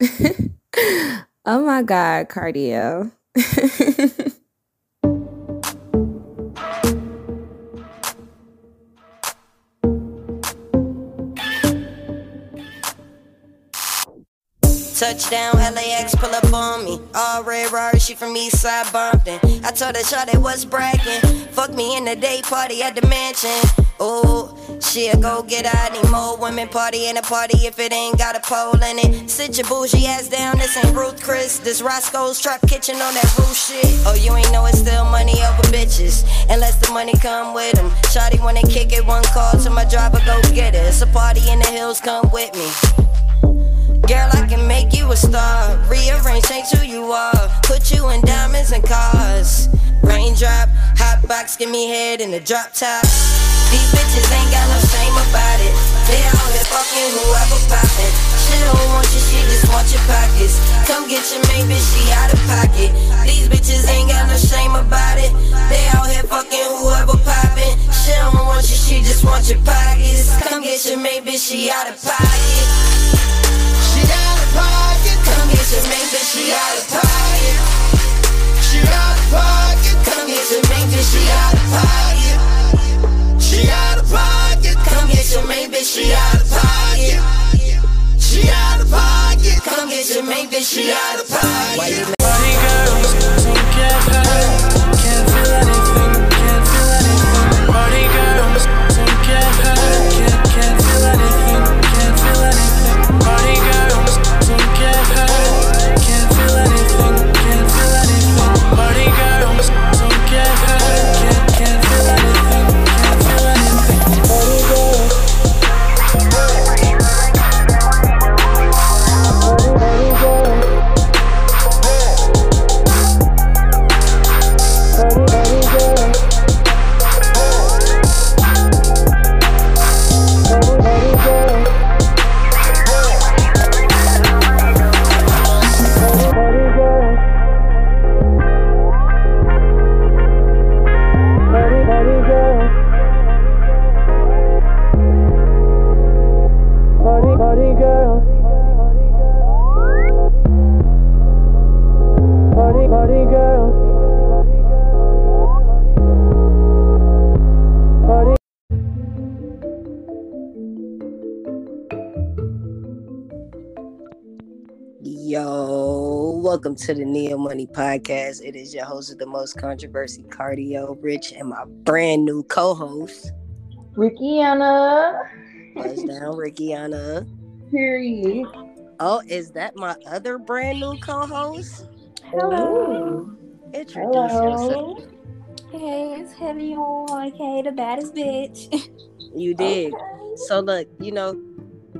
oh my God, cardio. Touchdown, LAX, pull up on me. All red Rari, she from Eastside Bumpton. I told her, shot it was bragging. Fuck me in the day party at the mansion. Ooh, she a go get out. Need more women party in a party if it ain't got a pole in it. Sit your bougie ass down, this ain't Ruth Chris. This Roscoe's Trap Kitchen on that roof shit. Oh, you ain't know it's still money over bitches. Unless the money come with them. Shotty wanna kick it, one call to my driver, go get it. It's a party in the hills, come with me. Girl, I can make you a star. Rearrange, change who you are. Put you in diamonds and cars. Raindrop, hot box, give me head in the drop top. These bitches ain't got no shame about it. They out here fucking whoever poppin'. She don't want you, she just want your pockets. Come get your main bitch, she out of pocket. These bitches ain't got no shame about it. They out here fucking whoever poppin'. She don't want you, she just want your pockets. Come get your main bitch, she out of pocket. She out pocket. Come get your main bitch, she out pocket. She out pocket. Come get your main bitch, she out pocket. She out pocket. Come get your main bitch, she out of pocket. Girls, don't get hurt. Can't feel anything, can't feel anything. Party girls, to the Neo Money Podcast. It is your host of the most controversy, Cardio Rich, and my brand new co-host, Rickiana. Bust Down Rickiana. Period. Oh, is that my other brand new co-host? Hello. Introduce Hello. yourself. Hey, it's Heaven. Okay, the baddest bitch. You did. So look, you know,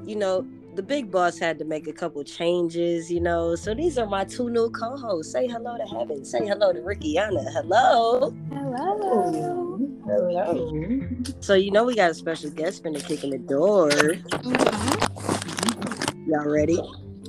you know, the big boss had to make a couple changes, you know. So these are my two new co-hosts. Say hello to Heaven. Say hello to Rickiana. Hello. Hello. Hello. So you know we got a special guest finna kick in the door. Y'all ready?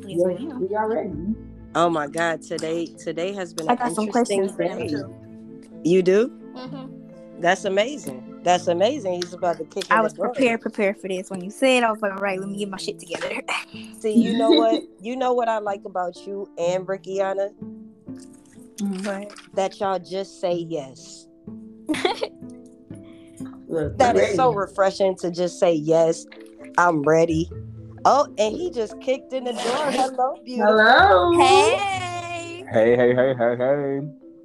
We are ready. Oh my God! Today, today has been I an got some interesting questions for him, day. You do? Mm-hmm. That's amazing. That's amazing. He's about to kick. I was door. prepared, prepared for this. When you said, I was like, all right, let me get my shit together. See, you know what? You know what I like about you and Brickiana? but That y'all just say yes. Look, That we're so refreshing to just say yes. I'm ready. Oh, and he just kicked in the door. Hello, beautiful. Hello. hey, Hey, hey, hey, hey, hey.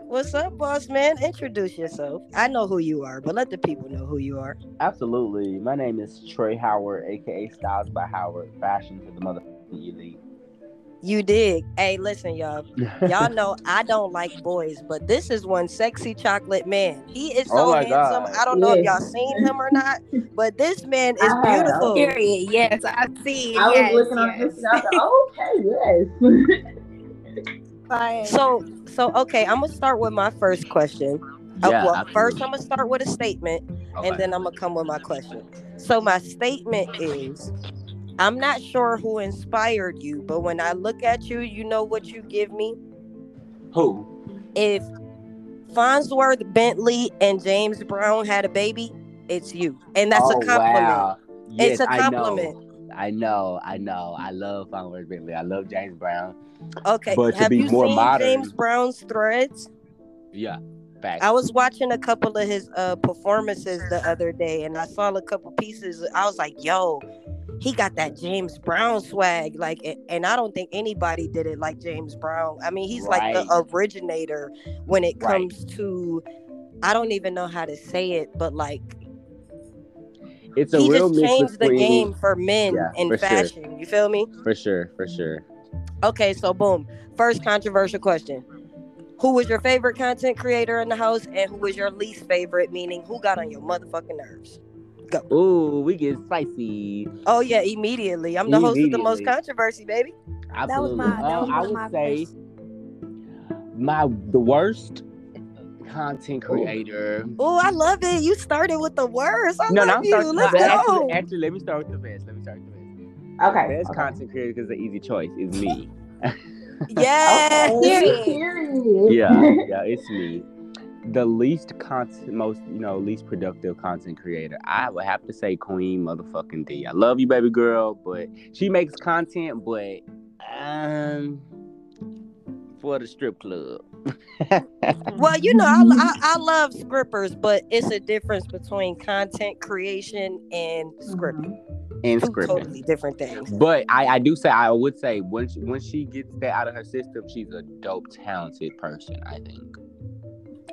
What's up, boss man? Introduce yourself. I know who you are, but let the people know who you are. Absolutely. My name is Trey Howard, aka Styles by Howard, fashion to the motherfucking elite. You dig. Hey, listen, y'all. Y'all know I don't like boys, but this is one sexy chocolate man. He is oh so Oh handsome. God. I don't know if y'all seen him or not, but this man is I have. beautiful. period. Yes, I see. I was yes, looking on yes. this and I was like, oh, okay, yes. Like, So, so okay, I'm gonna start with my first question. Uh, Yeah, well, absolutely. first I'm gonna start with a statement, Okay. and then I'm gonna come with my question. So my statement is, I'm not sure who inspired you, but when I look at you, you know what you give me. Who? If Fonzworth, Bentley, and James Brown had a baby, it's you, and that's oh, a compliment. Wow. Yes, it's a I compliment. Know. I know, I know. I love Fonzworth Bentley. I love James Brown. Okay, But to have be you more seen modern- James Brown's threads? Yeah, facts. I was watching a couple of his uh performances the other day and I saw a couple pieces. I was like, yo, he got that James Brown swag. Like and I don't think anybody did it like James Brown. I mean, he's like the originator when it Right. comes to I don't even know how to say it, but like it's a he real just mix changed the game for men Yeah, in for sure. fashion. You feel me? For sure, for sure. Okay, so boom. First controversial question. Who was your favorite content creator in the house and who was your least favorite, meaning who got on your motherfucking nerves? Go. Ooh, we get spicy. Oh yeah, immediately. I'm the host of the most controversy, baby. Absolutely. my- that Uh, was I would my say first. my the worst content creator. Oh, I love it. You started with the worst. I No, no, love I'm you. starting. Let's no, go. actually, actually, let me start with the best. Let me start with the best. Okay. Best okay. content creator because the easy choice is me. yes. Okay. Yeah, yeah, it's me. The least content, most you know, least productive content creator. I would have to say Queen motherfucking D. I love you, baby girl, but she makes content, but um, for the strip club. Well, you know, I, I, I love scrippers, but it's a difference between content creation and scripting. and Two scripting. totally different things. But I, I do say I would say when she, when she gets that out of her system, she's a dope, talented person. I think.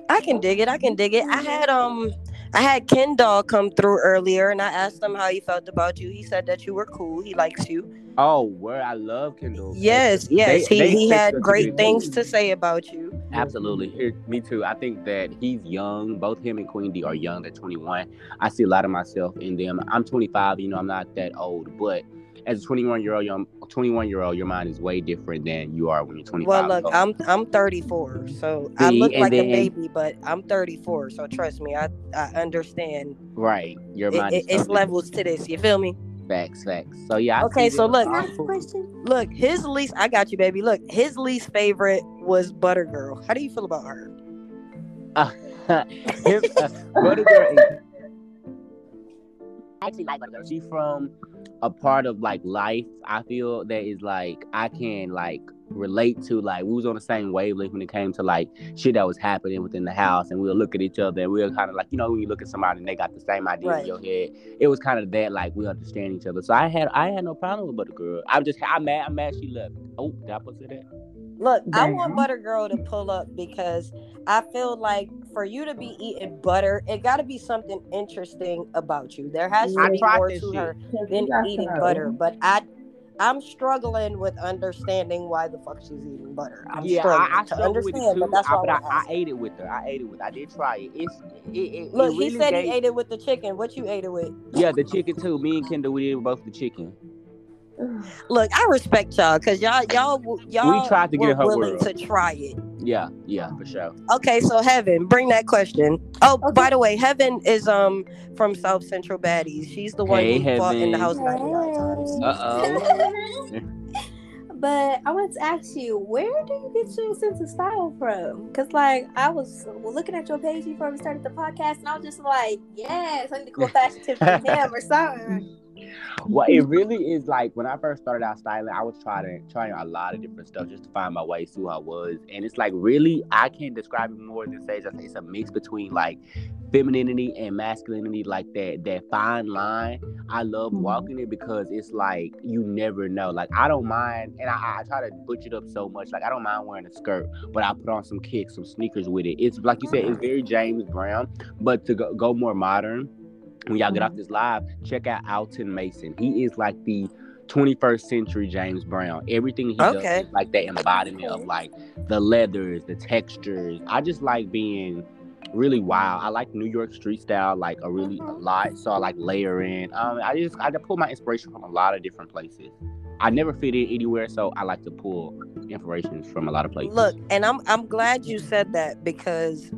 I can dig it. I can dig it. I had um I had Ken Doll come through earlier and I asked him how he felt about you. He said that you were cool. He likes you. Oh, where I love Kendall. Yes, yes. They- he they he had great things to say about you. Absolutely. Here, me too. I think that he's young. Both him and Queen D are young. They're 21. I see a lot of myself in them. I'm 25. You know, I'm not that old, but as a 21 year old, young 21 year old, your mind is way different than you are when you're 25. Well, look, So- I'm I'm 34, so I look and like a baby, but I'm 34. So trust me, I I understand. right. Your It, mind it- is it's levels to this. You feel me? Facts, facts. So yeah. I Okay, so look- Uh, question. Look, his least I got you, baby. Look, his least favorite was Butter Girl. How do you feel about her? him, uh, Butter Girl is- I actually like Girl. She's from a part of like life. I feel that is like I can like relate to. Like we was on the same wavelength when it came to like shit that was happening within the house, and we'll look at each other and we'll kind of like you know when you look at somebody and they got the same idea Right. in your head. It was kind of that like we understand each other. So I had I had no problem with the Girl. I'm just I'm mad I'm mad she left. Oh, did I put that? Look, I want Butter Girl to pull up because I feel like for you to be eating butter, it got to be something interesting about you. There has to I be more to shit. her than eating to butter. But I, I'm struggling with understanding why the fuck she's eating butter. I'm yeah, struggling I, I to struggled with it understand, too. but that's I, why but I, I, I ate it with her. I ate it with. I did try it. It's it. it Look, it he said gave- he ate it with the chicken. What you ate it with? Yeah, the chicken too. Me and Kendall, we did both the chicken. Look, I respect y'all because y'all, y'all, y'all we tried to get were in her willing world. to try it. Yeah, yeah, for sure. Okay, so Heaven, bring that question. Oh, Okay. by the way, Heaven is um from South Central Baddies. She's the one Hey, who fought in the Heaven. house 99 times. Uh-oh. but I want to ask you, where do you get your sense of style from? Because, like, I was looking at your page before we started the podcast, and I was just like, yes, I need to cool fashion tips from him or something. Well, it really is like when I first started out styling, I was trying trying a lot of different stuff just to find my way to who I was. And it's like really I can't describe it more than say it's a- it's a mix between like femininity and masculinity, like that that fine line. I love Mhm. walking it because it's like you never know. Like I don't mind, and I, I try to butch it up so much. Like I don't mind wearing a skirt, but I put on some kicks, some sneakers with it. It's like you said, it's very James Brown, but to go, go more modern. When y'all get off this live, check out Alton Mason. He is like the 21st century James Brown. Everything he does is like that embodiment of like the leathers, the textures. I just like being really wild. I like New York street style like a really a lot. So I like layering. Um, I just I pull my inspiration from a lot of different places. I never fit in anywhere, so I like to pull inspirations from a lot of places. Look, and I'm I'm glad you said that because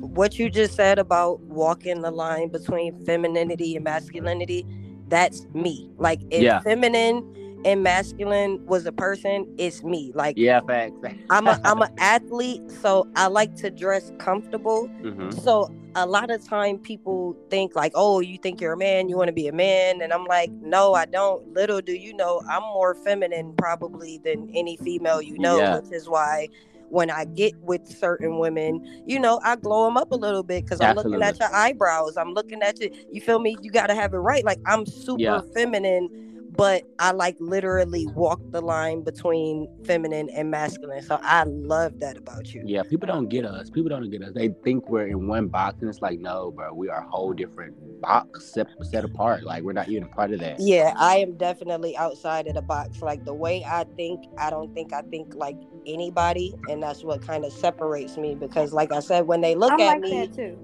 what you just said about walking the line between femininity and masculinity, that's me. Like if Yeah. feminine and masculine was a person, it's me. Like yeah, facts. I'm a I'm an athlete, so I like to dress comfortable. hmm So a lot of time people think like, oh, you think you're a man, you want to be a man, and I'm like, no, I don't. Little do you know, I'm more feminine probably than any female you know, Yeah. which is why when I get with certain women, you know, I glow them up a little bit because I'm looking at your eyebrows, I'm looking at you. You feel me? You got to have it right. Like I'm super Yeah. feminine. But I like literally walk the line between feminine and masculine. So I love that about you. Yeah, people don't get us. People don't get us. They think we're in one box, and it's like, no, bro, we are a whole different box set, set apart. Like we're not even a part of that. Yeah, I am definitely outside of the box. Like the way I think, I don't think I think like anybody, and that's what kind of separates me. Because, like I said, when they look I'm at like me, too.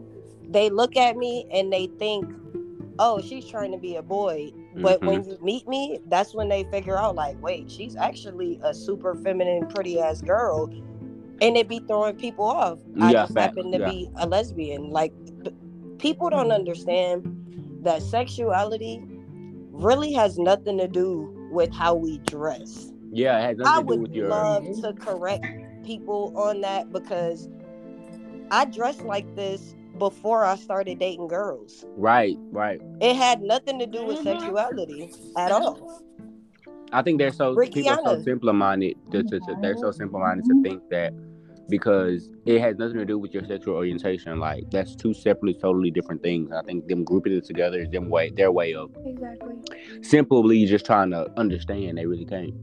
they look at me and they think, "Oh, she's trying to be a boy." But when Mm-hmm. you meet me, that's when they figure out, like, wait, she's actually a super feminine, pretty ass girl, and it be throwing people off. I Yeah, just fact, happen to yeah. be a lesbian. Like, people don't understand that sexuality really has nothing to do with how we dress. Yeah, it has I to do would with your. love to correct people on that because I dress like this before I started dating girls. Right, right. It had nothing to do with Mhm. sexuality at all. I think they're so people are so simple minded. To, to, to, they're so simple minded to think that because it has nothing to do with your sexual orientation. Like that's two separately, totally different things. I think them grouping it together is them way their way of Exactly. simply just trying to understand. They really can't.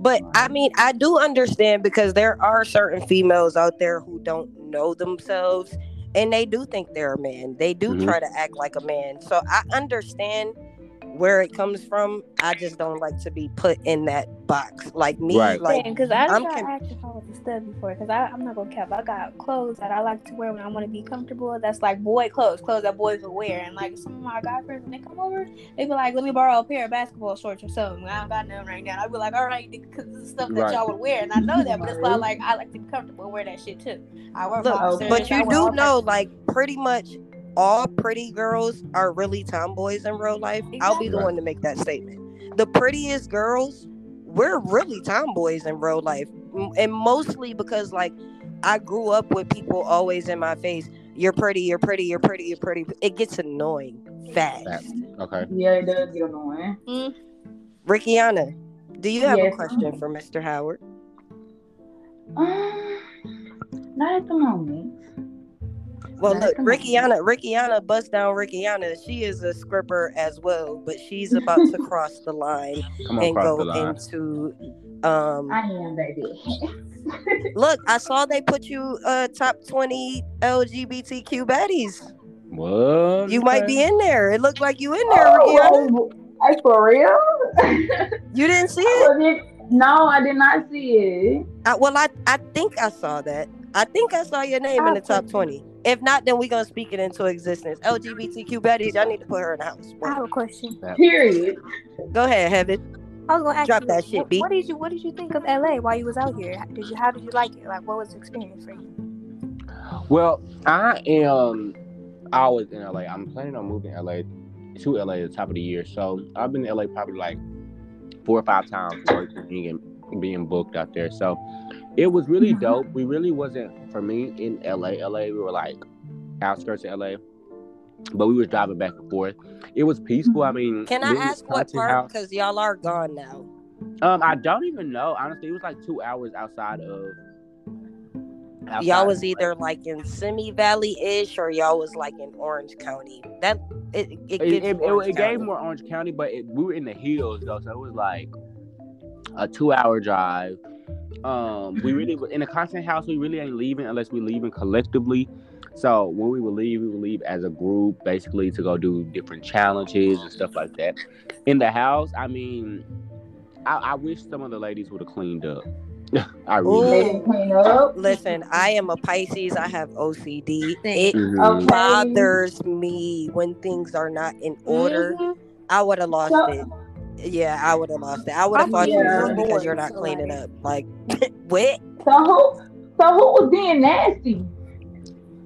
But I mean, I do understand because there are certain females out there who don't know themselves and they do think they're a man. They do Mhm. try to act like a man. So I understand where it comes from. I just don't like to be put in that box. Like me, Right. like because I I'm just got con- asked if I was a stud before. Because I'm not gonna cap. I got clothes that I like to wear when I want to be comfortable. That's like boy clothes, clothes that boys will wear. And like some of my guy friends, when they come over, they be like, "Let me borrow a pair of basketball shorts or something." I don't got none right now. I'd be like, "All right," because this is stuff that Right. y'all would wear, and I know that. But it's not like I like to be comfortable and wear that shit too. I wear Look, boxers. but I you wear do know, like pretty much all pretty girls are really tomboys in real life. I'll be the one to make that statement. The prettiest girls, we're really tomboys in real life, and mostly because like I grew up with people always in my face. You're pretty. You're pretty. You're pretty. You're pretty. It gets annoying fast. Fact. Okay. Yeah, it does get annoying. Rickiana, do you have a question for Mr. Howard? Um, not at the moment. Well, look, at the. Rickiana, Rickiana, bust down Rickiana. She is a scripper as well, but she's about to cross the line on, and go line. into. Um, I am, baby. look, I saw they put you uh top twenty LGBTQ baddies. What? You might be in there. It looked like you in there, Rickiana. oh, hey, for real? You didn't see it? No, I did not see it. I, well, I I think I saw that. I think I saw your name in the top twenty. If not, then we gonna speak it into existence. LGBTQ baddies, y'all need to put her in the house. I have a question. Period. Go ahead, Heaven. I was gonna ask Drop you, that shit, what, B. what did you What did you think of LA while you was out here? Did you How did you like it? Like, what was the experience for you? Well, I am always in LA. I'm planning on moving LA to LA at the top of the year. So I've been to LA probably like four or five times working and being booked out there. So it was really Mm-hmm. dope. We really wasn't for me in LA. LA, we were like outskirts of LA. But we was driving back and forth. It was peaceful. I mean, Can I ask what part? Because y'all are gone now. Um, I don't even know. Honestly, it was like two hours outside of. outside y'all was either like in Simi Valley ish or y'all was like in Orange County. That it it, it, it, it, gave more Orange County, but it, we were in the hills though, so it was like a two-hour drive. Um, we really in a content house. We really ain't leaving unless we leaving collectively. So when we would leave, we would leave as a group, basically to go do different challenges and stuff like that. In the house, I mean, I, I wish some of the ladies would have cleaned up. I really. Ooh. They didn't clean up. Listen, I am a Pisces. I have OCD. It Mhm. Bothers me when things are not in order. Mhm. I would have lost So- it. Yeah, I would have lost it. I would have I'm thought you Yeah. was because you're not So, cleaning like- up. Like, what? So who? So who was being nasty?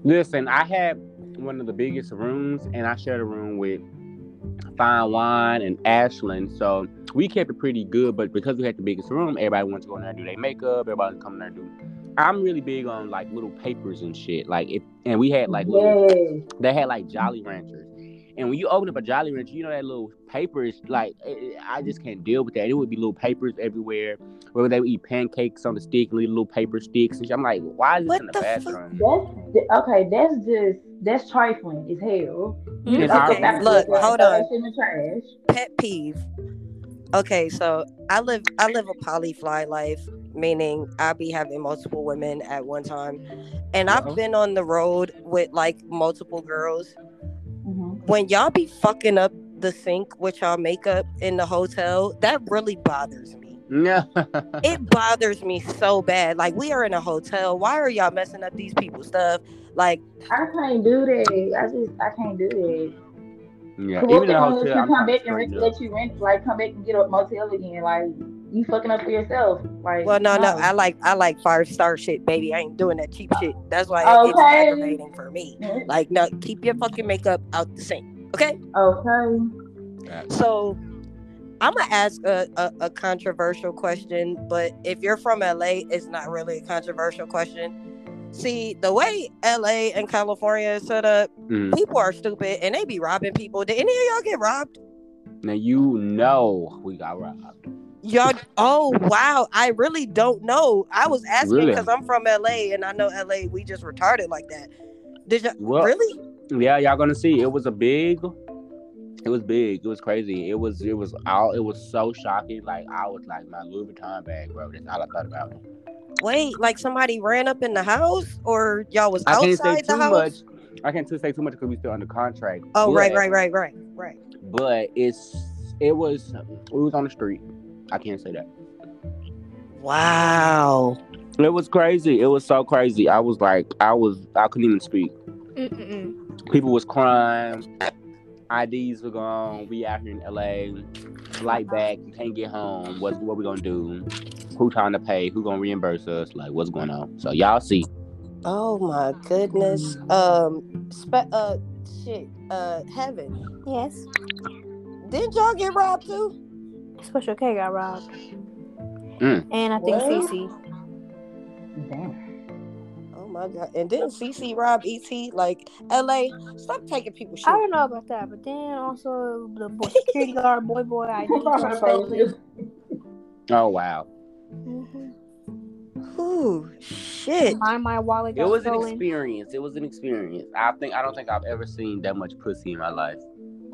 Listen, I had one of the biggest rooms, and I shared a room with Fine Wine and Ashland. So we kept it pretty good. But because we had the biggest room, everybody wanted to go in there and do their makeup. Everybody was coming there and do I'm really big on like little papers and shit. Like if and we had like little, yes. they had like Jolly Ranchers. And when you open up a Jolly Rancher, you know that little paper is like eh, eh, I just can't deal with that. It would be little papers everywhere. Where they would eat pancakes on the stick, little paper sticks. And. I'm like, why is this What in the, the fuck? bathroom? That's okay. That's just that's trifling as hell. You It's just our- put that Look, shit hold on. that shit in the trash. pet peeve. Okay, so I live I live a polyfly life, meaning I be having multiple women at one time, and Uh-oh. I've been on the road with like multiple girls. When y'all be fucking up the sink with y'all makeup in the hotel, that really bothers me. Yeah. It bothers me so bad. Like we are in a hotel. Why are y'all messing up these people's stuff? Like I can't do that. I just I can't do that. yeah. Cause Even what in they the gonna let hotel, you I'm come back and straight rent, let you rent, like come back and get a motel again. Like you fucking up for yourself. Like Well, no, no, I like I like five star shit, baby. I ain't doing that cheap shit. That's why it's aggravating for me. Like, no, keep your fucking makeup out the sink, okay? Okay. So, I'm gonna ask a, a, a controversial question, but if you're from LA, it's not really a controversial question. See, the way LA and California is set up, Mhm. people are stupid and they be robbing people. Did any of y'all get robbed? Now you know we got robbed. Y'all, oh wow, I really don't know. I was asking Really? because I'm from LA and I know LA, we just retarded like that. Did you Well, really? Yeah, y'all gonna see. It was a big. It was big. It was crazy. It was. It was all. It was so shocking. Like I was like my Louis Vuitton bag, bro. That's all I thought about. Wait, like somebody ran up in the house, or y'all was I can't say outside the too house? much. I can't say too much because we still under contract. Oh, right, right, right, right, right. But it's. It was. We was on the street. I can't say that. Wow. It was crazy. It was so crazy. I was like, I was. I couldn't even speak. Mm-mm. People was crying. IDs were gone. We out here in LA. Flight back. You can't get home. What what we gonna do? Who trying to pay? Who gonna reimburse us? Like what's going on? So y'all see. Oh my goodness. Um, spe- uh, shit. Uh, heaven. Yes. Did y'all get robbed too? Special K got robbed. Mm. And I think What? Cece. Damn. Oh my god. And didn't CC rob ET? Like LA? Stop taking people's shit. I don't know about that, but then also the boy, security guard, boy, boy, I think. Oh wow. Mhm. Ooh, shit. My my wallet It got was an experience. It was an experience. I think I don't think I've ever seen that much pussy in my life.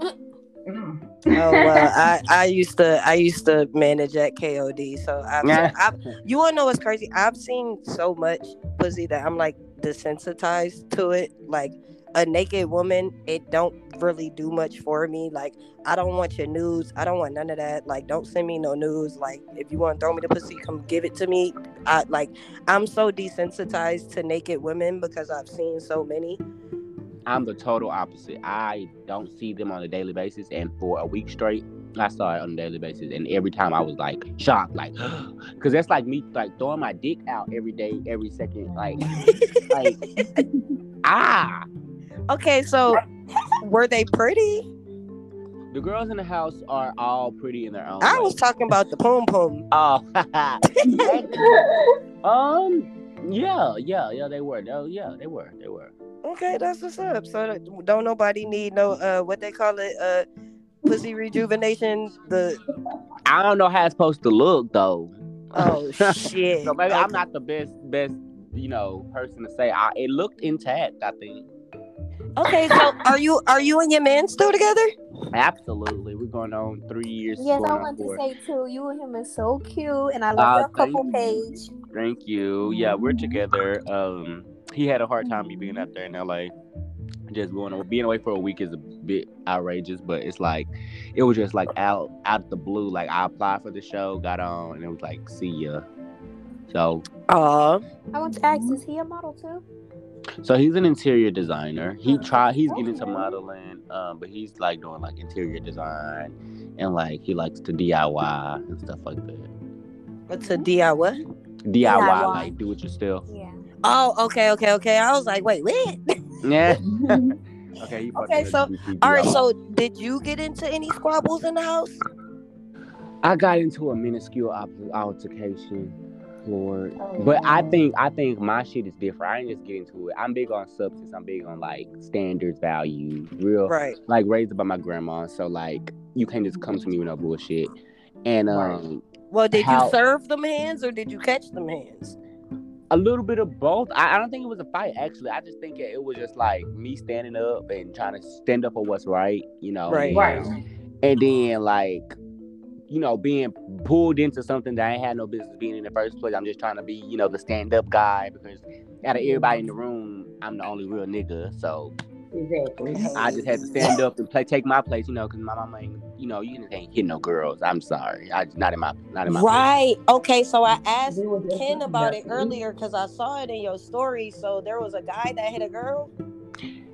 Mm. Oh well, I I used to I used to manage at KOD, so I've, Yeah. I've you wanna know what's crazy? I've seen so much pussy that I'm like desensitized to it. Like a naked woman, it don't really do much for me. Like I don't want your nudes. I don't want none of that. Like don't send me no nudes. Like if you want to throw me the pussy, come give it to me. I like I'm so desensitized to naked women because I've seen so many. I'm the total opposite. I don't see them on a daily basis, and for a week straight, I saw it on a daily basis, and every time I was like shocked, like, because that's like me like throwing my dick out every day, every second, like, like, ah. Okay, so were they pretty? The girls in the house are all pretty in their own. I way. was talking about the poom poom. Oh, um, yeah, yeah, yeah, they were. Oh, yeah, they were. They were. Okay, that's what's up. So don't nobody need no uh what they call it uh pussy rejuvenation. The I don't know how it's supposed to look though. oh shit. So maybe I'm not the best, best, you know, person to say. I, it looked intact. I think. Okay, so are you are you and your man still together? Absolutely, we're going on three years. Yes, I want to say too, you and him is so cute, and I love your couple you. page. Thank you. Yeah, we're together. Um, he had a hard time me being out there in LA. Just going being away for a week is a bit outrageous, but it's like it was just like out out the blue. Like I applied for the show, got on, and it was like, see ya. So Aw. I want to ask, is he a model too? So he's an interior designer. He tried he's getting into modeling, um, but he's like doing like interior design and like he likes to DIY and stuff like that. What's a DIY? DIY, DIY. like do it yourself. Yeah. Oh, okay, okay, okay. I was like, wait, what? Yeah. okay. Okay, so- All right, so did you get into any squabbles in the house? I got into a minuscule altercation. Lord. Oh, But I think I think my shit is different. I ain't just get into it. I'm big on substance. I'm big on like standards, values, real Right. like raised by my grandma. So like you can't just come to me with no bullshit. And um Well, did How- you serve them hands or did you catch them hands? a little bit of both. I, I don't think it was a fight actually. I just think it, it was just like me standing up and trying to stand up for what's right, you know. Right. And, Right. and then like you know, being pulled into something that I had no business being in the first place. I'm just trying to be, you know, the stand up guy because out of everybody in the room, I'm the only real nigga. So Exactly. I just had to stand up and play, take my place, you know, because my mama ain't, you know, you ain't hitting no girls. I'm sorry, I not in my, not in my. Right. Okay. So I asked We were just Ken about it earlier because I saw it in your story. So there was a guy that hit a girl.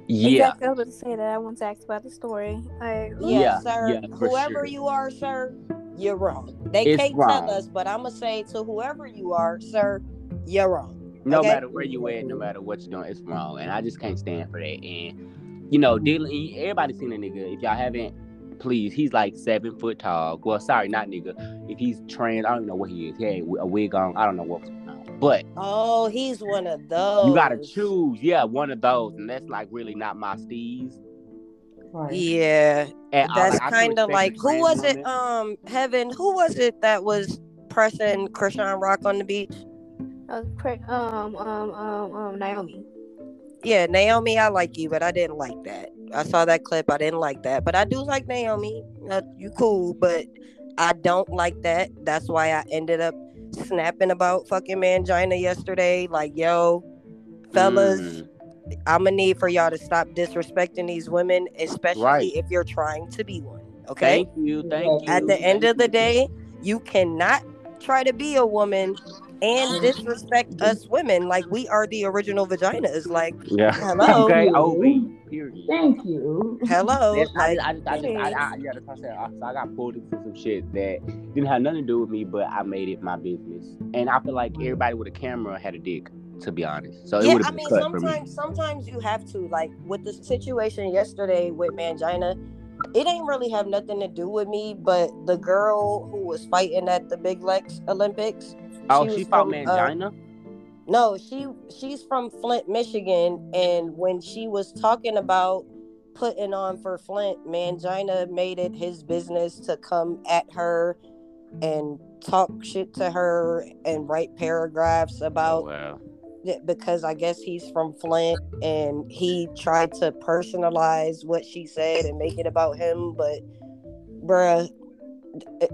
Yeah, Exactly. I was about to say that. I want to ask about the story. Like, Yes, Yeah, sir. yeah, whoever sure. you are, sir, you're wrong. They It's can't wrong. tell us, but I'm gonna say to whoever you are, sir, you're wrong. no okay. matter where you at, no matter what you're doing, it's wrong, and I just can't stand for that. And you know, dealing, everybody seen a nigga. If y'all haven't, please, he's like seven foot tall. Well, sorry, not nigga. If he's trans, I don't even know what he is. He had a wig on. I don't know going on, but Oh, he's one of those. you gotta choose. Yeah, one of those, and that's like really not my steez. Right. Yeah, And I- that's like, kind of like who trans was it? Um, Heaven. Who was it that was pressing Krishan Rock on the beach? I um, um, um, um, Naomi. Yeah, Naomi, I like you, but I didn't like that. I saw that clip. I didn't like that, but I do like Naomi. Uh, you cool, but I don't like that. That's why I ended up snapping about fucking Mangina yesterday. Like, yo, fellas, Mm, I'm gonna need for y'all to stop disrespecting these women, especially Right. if you're trying to be one. Okay. Thank you, thank you. At the end of the day, you cannot try to be a woman and disrespect us women. Like we are the original vaginas. Like, yeah. hello. okay, you. OB. Period. Thank you. hello. Yes, I, Like, I, just, I, just, I, I, yeah, that's what I said. I, so I got pulled into some shit that didn't have nothing to do with me, but I made it my business. And I feel like everybody with a camera had a dick, to be honest. So it yeah, would I have been mean, cut sometimes sometimes you have to. Like with the situation yesterday with Mangina, it ain't really have nothing to do with me, but the girl who was fighting at the Big Lex Olympics. Oh, was she fought from, uh, Mangina? No, she she's from Flint, Michigan, and when she was talking about putting on for Flint, Mangina made it his business to come at her and talk shit to her and write paragraphs oh, about wow. It because I guess he's from Flint and he tried to personalize what she said and make it about him, but bruh,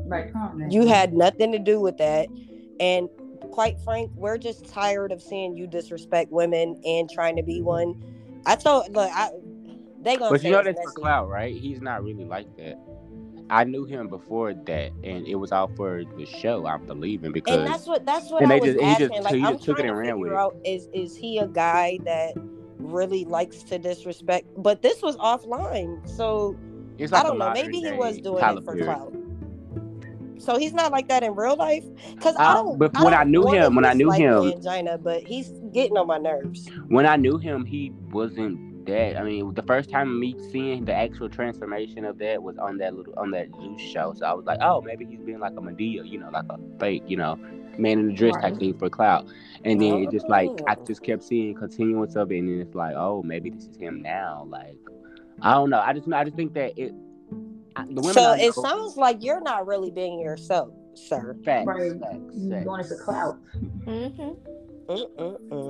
Like, uh, come on, man. you had nothing to do with that. And quite frank, we're just tired of seeing you disrespect women and trying to be one. I told look, I they gonna But say you know it's that's for clout, right? He's not really like that. I knew him before that, and it was all for the show, I'm believing, because And that's what that's what And I was just- he just- like he I'm just took it to and ran with out is is he a guy that really likes to disrespect? But this was offline, so I like a don't know. Maybe he was doing it for clout. So he's not like that in real life, because I Uh, don't. but when I don't knew him- when I knew him- Mangina, but he's getting on my nerves. When I knew him, he wasn't that. I mean, the first time me seeing the actual transformation of that was on that little on that Zeus show. So I was like, oh, maybe he's being like a Madea, you know, like a fake, you know, man in the dress type thing for clout. And then it just like I Oh. just kept seeing continuance of it, and then it's like, oh, maybe this is him now. Like, I don't know. I just I just think that it. The women So it know- sounds like you're not really being yourself, sir. facts, Right. facts, You facts. doing it for clout. Mm-hmm.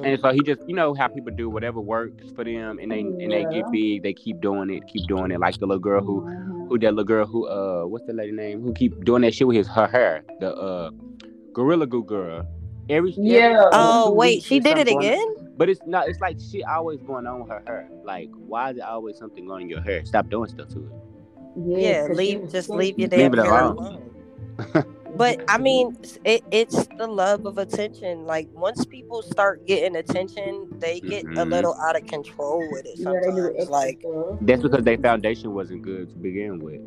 And so he just, you know, how people do whatever works for them, and they and they get big, they keep doing it, keep doing it. Like the little girl who, Mhm. who that little girl who, uh, what's the lady name? Who keep doing that shit with his her hair? The uh, Gorilla Glue girl. Every every- Yeah. Oh two wait, she did it something going- again. But it's not. It's like shit always going on with her hair. Like, why is it always something going in your hair? Stop doing stuff to it. Yeah, 'cause leave just leave your damn Leave it hair alone. alone. But I mean, it, it's the love of attention. Like once people start getting attention, they get a Mhm. little out of control with it. Yeah, they do Sometimes, extra like stuff. That's because their foundation wasn't good to begin with.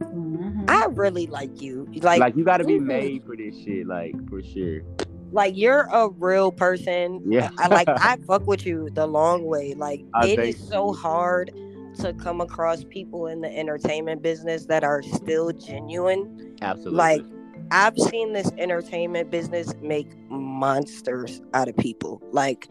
Mhm. I really like you. Like, Like, you got to be made for this shit. Like for sure. like you're a real person. Yeah. I like I fuck with you the long way. Like I it thank is so hard to come across people in the entertainment business that are still genuine. Absolutely. Like I've seen this entertainment business make monsters out of people. Like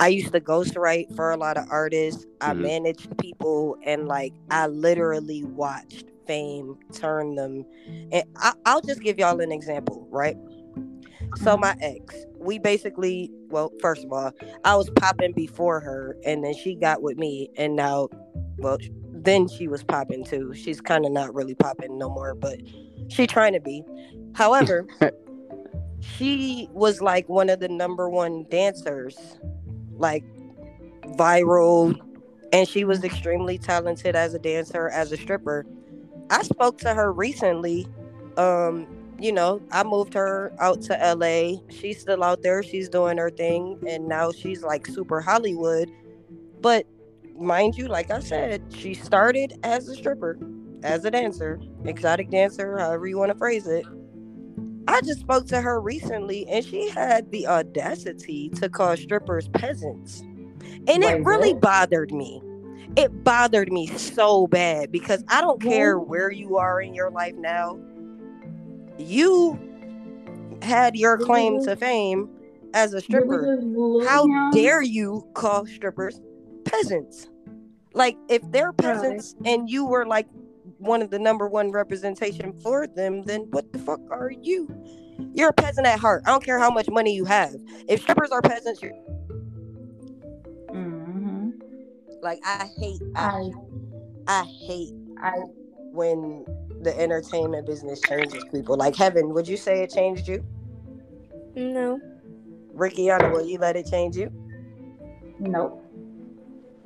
I used to ghostwrite for a lot of artists. I Mhm. managed people, and like I literally watched fame turn them. And I, I'll just give y'all an example, right? So my ex, we basically, well, first of all, I was popping before her, and then she got with me, and now, well, then she was popping too. She's kind of not really popping no more, but she trying to be. However, she was like one of the number one dancers, like viral, and she was extremely talented as a dancer, as a stripper. I spoke to her recently. Um, you know, I moved her out to LA. She's still out there. She's doing her thing, and now she's like super Hollywood. But mind you, like I said, she started as a stripper, as a dancer, exotic dancer, however you want to phrase it. I just spoke to her recently, and she had the audacity to call strippers peasants. And it really bothered me. It bothered me so bad because I don't care where you are in your life now. You had your claim to fame as a stripper. How dare you call strippers peasants? Like, if they're peasants and you were like one of the number one representation for them, then what the fuck are you? You're a peasant at heart. I don't care how much money you have. If strippers are peasants, you're Mm-hmm. like I hate I, I, I hate I, when the entertainment business changes people. Like Heaven, would you say it changed you? No. Ricky, will you let it change you? nope.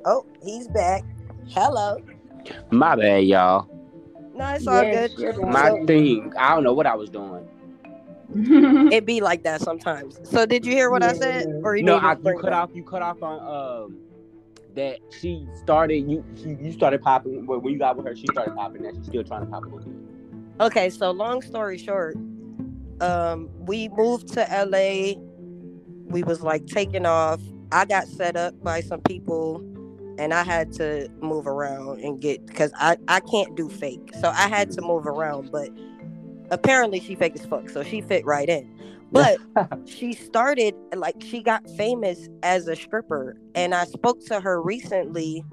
Oh, he's back. Hello. My bad, y'all. No, it's all Yes, good. My So- thing, I don't know what I was doing. it be like that sometimes. So did you hear what I said? Or you No, I, you cut it off. You cut off on um that she started. You you, you started popping when when you got with her. She started popping. That she's still trying to pop a little bit. Okay, so long story short, um, we moved to LA. We was like taking off. I got set up by some people and I had to move around and get because I, I can't do fake. So I had to move around, but apparently she fake as fuck, so she fit right in. But she started like she got famous as a stripper and I spoke to her recently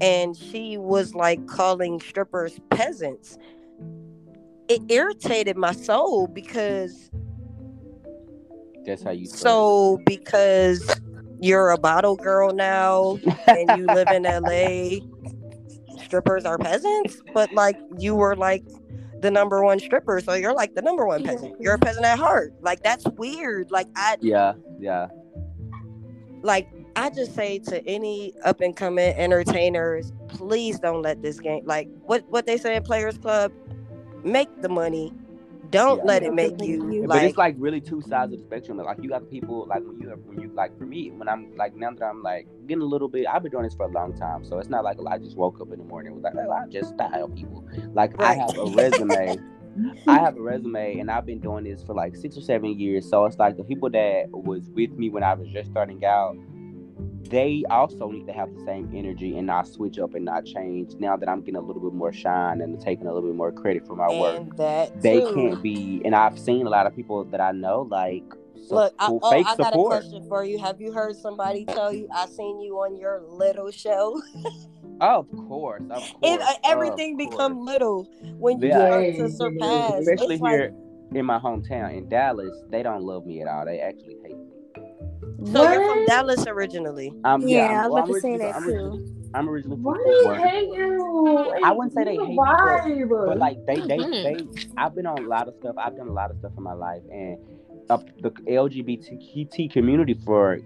and she was like calling strippers peasants it irritated my soul because That's how you. so because you're a bottle girl now and you live in LA strippers are peasants but like you were like the number one stripper so you're like the number one peasant. You're a peasant at heart. Like that's weird. Like I Yeah, yeah. like I just say to any up and coming entertainers please don't let this game like what what they say in Players Club make the money don't Yeah. let it make you but like it's like really two sides of the spectrum. Like you got the people like when you when you like for me when I'm like now that I'm like getting a little bit. I've been doing this for a long time, so it's not like I just woke up in the morning and was like, oh, I just style people. Like I have a resume. I have a resume and I've been doing this for like six or seven years. So it's like the people that was with me when I was just starting out, they also need to have the same energy and not switch up and not change. Now that I'm getting a little bit more shine and taking a little bit more credit for my work, and that they too. can't be. And I've seen a lot of people that I know like so, Look, I, who oh, fake I got a question for you. Have you heard somebody tell you I seen you on your little show? Oh, of course, of course. It, uh, of everything course. become little when you Yeah. start to surpass. especially it's like, here in my hometown in Dallas. They don't love me at all. They actually hate me. so you're from Dallas originally. Um, Yeah, I'm, I was well, about to I'm say that I'm too. originally, I'm originally from Why Fort do they Worth. hate you? I wouldn't say they hate me, but- But like they, they, Mhm. they, I've been on a lot of stuff. I've done a lot of stuff in my life, and uh, the LGBTQ community for,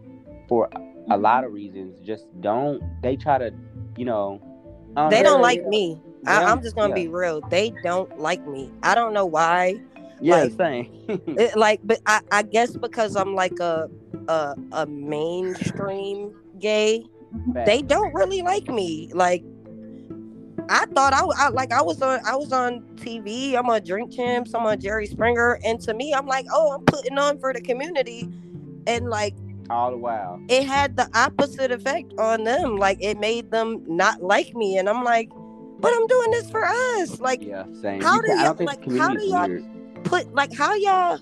for a lot of reasons, just don't. They try to, you know, I They don't Yeah, like yeah. me. I, I'm just gonna yeah. be real. They don't like me. I don't know why. Yeah, like- same. It, like, but I, I guess because I'm like a a, a mainstream gay, they don't really like me. Like I thought I, I like I was on I was on TV. I'm on Drink Champs. I'm on Jerry Springer, and to me, I'm like, oh, I'm putting on for the community, and like all the while. it had the opposite effect on them. Like it made them not like me, and I'm like, but I'm doing this for us. Like Yeah, same. How You do can- I y'all- don't think like, how do y'all- weird. Put like how y'all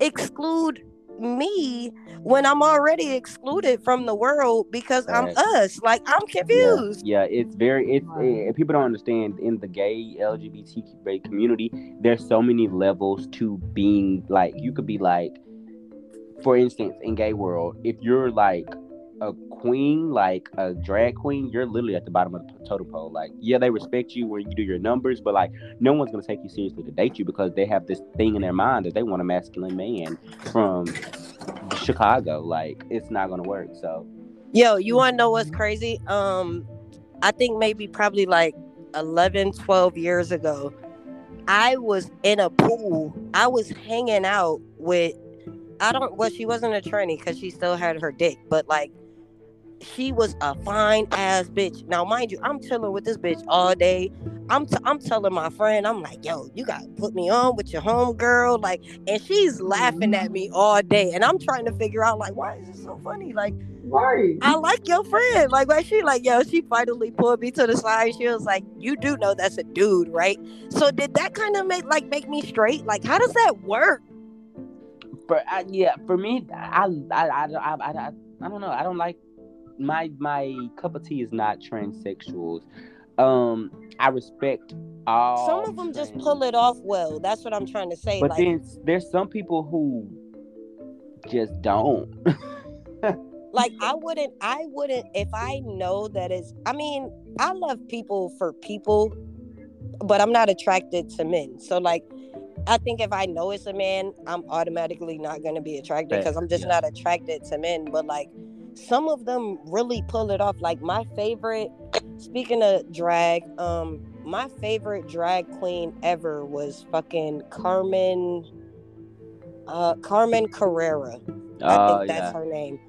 exclude me when I'm already excluded from the world because I'm us? Like I'm confused. Yeah, it's very it's eh, people don't understand in the gay LGBTQ community. There's so many levels to being like you could be like, for instance, in gay world, if you're like a queen, like a drag queen, you're literally at the bottom of the totem pole. Like, yeah, they respect you when you do your numbers, but like, no one's gonna take you seriously to date you because they have this thing in their mind that they want a masculine man from Chicago. Like, it's not gonna work. So, Yo, you want to know what's crazy? Um, I think maybe probably like 11, 12 years ago, I was in a pool. I was hanging out with, I don't, well, she wasn't a tranny because she still had her dick, but like, she was a fine ass bitch. Now, mind you, I'm chilling with this bitch all day. I'm t- I'm telling my friend, I'm like, yo, you gotta put me on with your homegirl, like, and she's laughing at me mm-hmm. all day, and I'm trying to figure out like, why is this so funny? Like, Right. I like your friend. Like, why she like, yo, she finally pulled me to the side. She was like, you do know that's a dude, right? So did that kind of make like make me straight? Like, how does that work? for I, yeah, for me, I I, I I I I don't know. I don't like my my cup of tea is not transsexuals. Um, I respect all. Some of them just pull it off well. That's what I'm trying to say. But like, then there's some people who just don't. like I wouldn't, I wouldn't if I know that it's. I mean, I love people for people, but I'm not attracted to men. So like. I think if I know it's a man, I'm automatically not going to be attracted because I'm just yeah. not attracted to men. But like, some of them really pull it off. Like my favorite, speaking of drag, um, my favorite drag queen ever was fucking Carmen, uh, Carmen Carrera. I Oh think that's yeah. her name.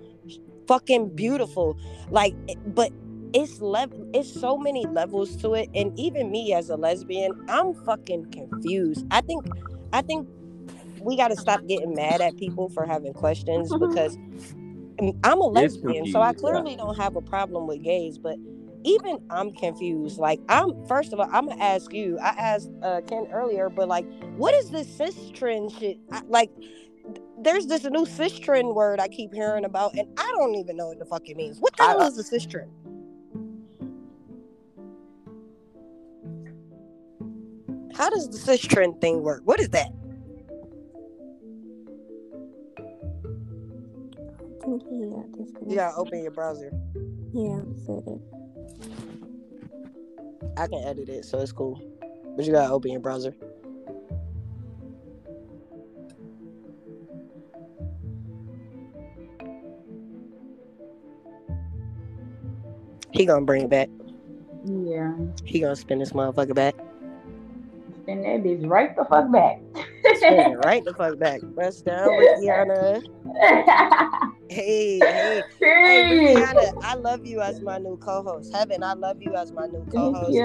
Fucking beautiful. Like, but it's level. It's so many levels to it, and even me as a lesbian, I'm fucking confused. I think, I think we got to stop getting mad at people for having questions because I'm a lesbian, so I clearly don't have a problem with gays, but. Even I'm confused. Like I'm first of all, I'm gonna ask you. I asked uh, Ken earlier, but like, what is this cis trend shit? I, like, there's this new cis trend word I keep hearing about, and I don't even know what the fuck it means. What the I- hell is a cis trend? How does the cis trend thing work? What is that? I think he got disconnected. You gotta open your browser. Yeah, said it. I can edit it, so it's cool. But you gotta open your browser. He gonna bring it back. Yeah. He gonna spin this motherfucker back. Send that bitch right the fuck back. Spin it right the fuck back. Press down, Rihanna. Hey, hey, hey, Period. Rihanna. I love you as my new co-host. Heaven, I love you as my new co-host.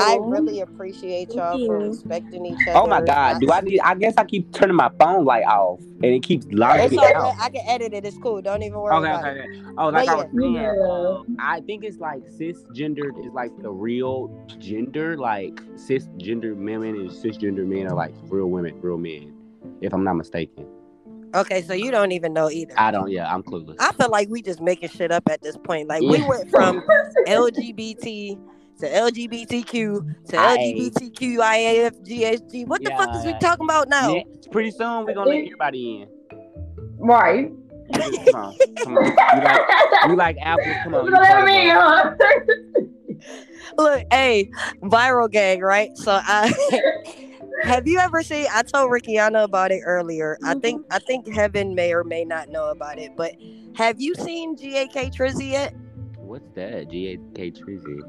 I really appreciate y'all for you. respecting each other. Oh my God! Do I need? I guess I keep turning my phone light off, and it keeps logging It's me all out. I can edit it. It's cool. Don't even worry Okay, about okay, it. okay. Oh, like I was But saying, yeah. um, I think it's like cisgendered is like the real gender. Like cisgender women and cisgender men are like real women, real men. If I'm not mistaken, Okay, so you don't even know either. I don't. Yeah, I'm clueless. I feel like we just making shit up at this point. Like we went from LGBT to LGBTQ to Aye. LGBTQIAFGHG. What the fuck is we talking about now? Next, pretty soon we're gonna let everybody in. Right. Come on, come on. You like, you like apples? Come on. You you know what I part of huh? Look, hey, viral gang, right? So I have you ever seen I told Rickiana about it earlier. I think I think Heaven may or may not know about it, but have you seen GAK Trizzy yet? What's that? G A K Trizzy.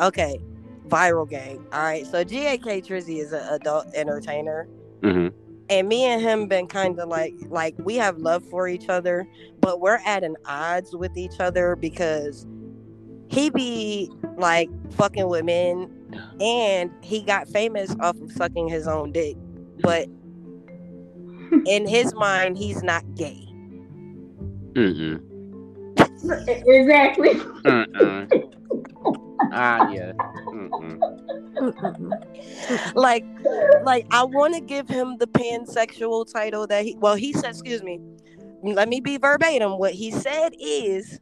Okay. Viral gang. All right. So GAK Trizzy is an adult entertainer. Mm-hmm. and me and him been kind of like like we have love for each other but we're at an odds with each other because he be like fucking with men and he got famous off of sucking his own dick but in his mind he's not gay Mm-mm. exactly. Mm-mm. Ah, yeah. Mm-mm. Like like I want to give him the pansexual title that he well he said excuse me let me be verbatim what he said is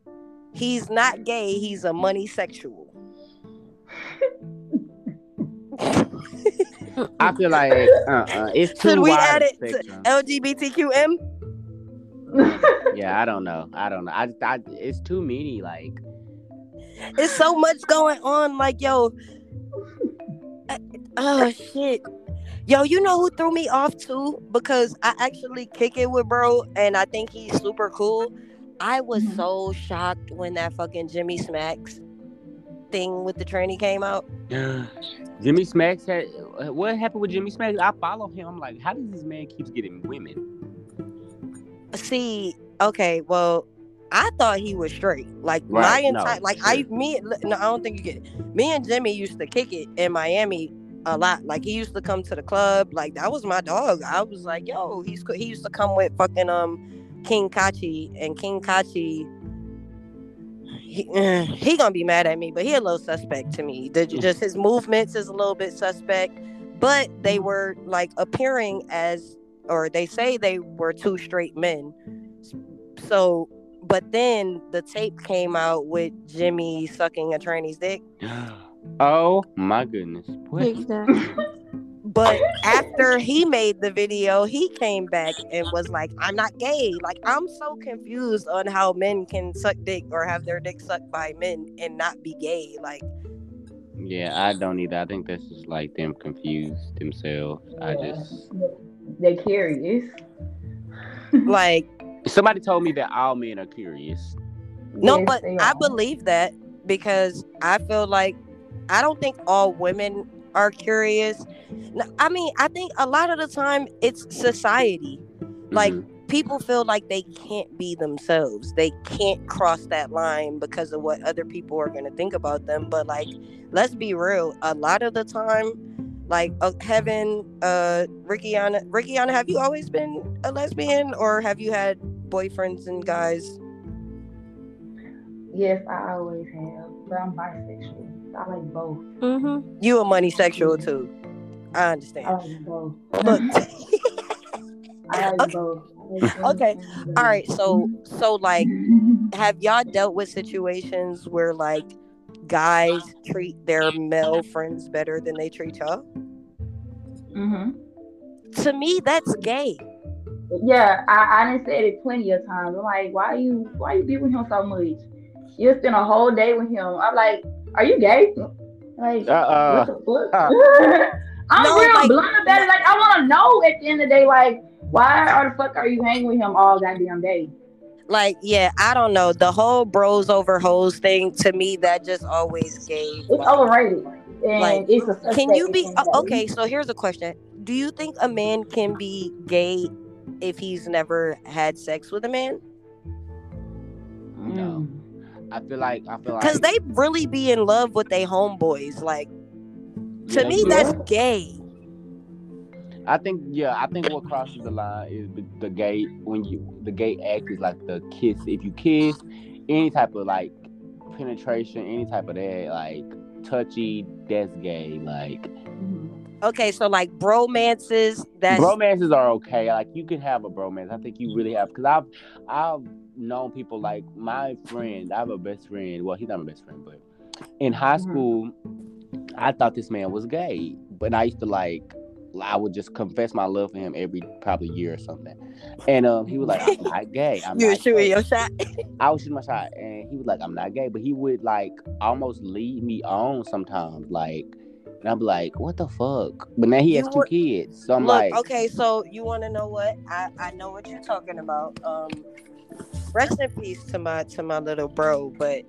he's not gay he's a money sexual I feel like uh-uh. it's too many. Should we wide add a it to. LGBTQM Yeah, I don't know. I don't know. I, I it's too many. Like, it's so much going on like yo uh, oh shit yo you know who threw me off too because I actually kick it with bro and I think he's super cool I was Mhm. so shocked when that fucking Jimmy Smacks thing with the tranny came out Yeah. Jimmy Smacks had what happened with Jimmy Smacks? I follow him. I'm like, how does this man keeps getting women? see okay well i thought he was straight like my Right, no, entire like i me no i don't think you get it. me and jimmy used to kick it in miami a lot like he used to come to the club like that was my dog i was like yo he's he used to come with fucking um king kachi and king kachi he, eh, he gonna be mad at me but he a little suspect to me the, hmm. just his movements is a little bit suspect but they were like appearing as or they say they were two straight men. So, but then the tape came out with Jimmy sucking a tranny's dick. oh my goodness. What? Exactly. But after he made the video, he came back and was like, I'm not gay. Like, I'm so confused on how men can suck dick or have their dick sucked by men and not be gay. Like, Yeah, I don't either. I think that's just like them confused themselves. I just They're curious. like, somebody told me that all men are curious. No, Yes, but I believe that because I feel like I don't think all women are curious. I mean, I think a lot of the time it's society. Like Mhm. people feel like they can't be themselves. They can't cross that line because of what other people are going to think about them. But like, let's be real. A lot of the time, like uh, Heaven, uh, Rickiana, Rickiana, have you always been a lesbian or have you had boyfriends and guys? Yes, I always have. But I'm bisexual. I like both. Mm-hmm. You a money sexual too. I understand. I understand. like both. Look, I like Okay. both. Okay. all right. So, so like, have y'all dealt with situations where like guys treat their male friends better than they treat y'all? Mhm. To me, that's gay. Yeah, I, I done said it plenty of times. I'm like, why you why you be with him so much? You spend a whole day with him. I'm like, are you gay? Like, Uh-uh. what the uh. fuck? I'm No, real like- blunt about it. Like, I want to know at the end of the day, like, why are the fuck are you hanging with him all goddamn day? Like, yeah, I don't know. The whole bros over hoes thing to me, that just always gay. It's Like, overrated, and Like, it's a can you be the end of the day. okay? So here's a question: Do you think a man can be gay if he's never had sex with a man? No. I feel like I feel like Because they really be in love with they homeboys. Like to Yeah, me, yeah. that's gay. I think yeah, I think what crosses the line is the, the gay when you the gay act is like the kiss. If you kiss, any type of like penetration, any type of that, like touchy, that's gay. Like. Okay, so like bromances, that's bromances are okay. Like you can have a bromance. I think you really have because I've I've known people like my friend. I have a best friend. Well, he's not my best friend, but in high Mhm. school, I thought this man was gay, but I used to like. I would just confess my love for him every probably year or something, and um, he was like, "I'm not gay." I'm you were shooting gay." your shot. I was shooting my shot, and he was like, "I'm not gay," but he would like almost lead me on sometimes, like, and I'd be like, "What the fuck?" But now he has You two were- kids, so I'm Look, like, okay, so you want to know what? I I know what you're talking about. Um, rest in peace to my to my little bro, but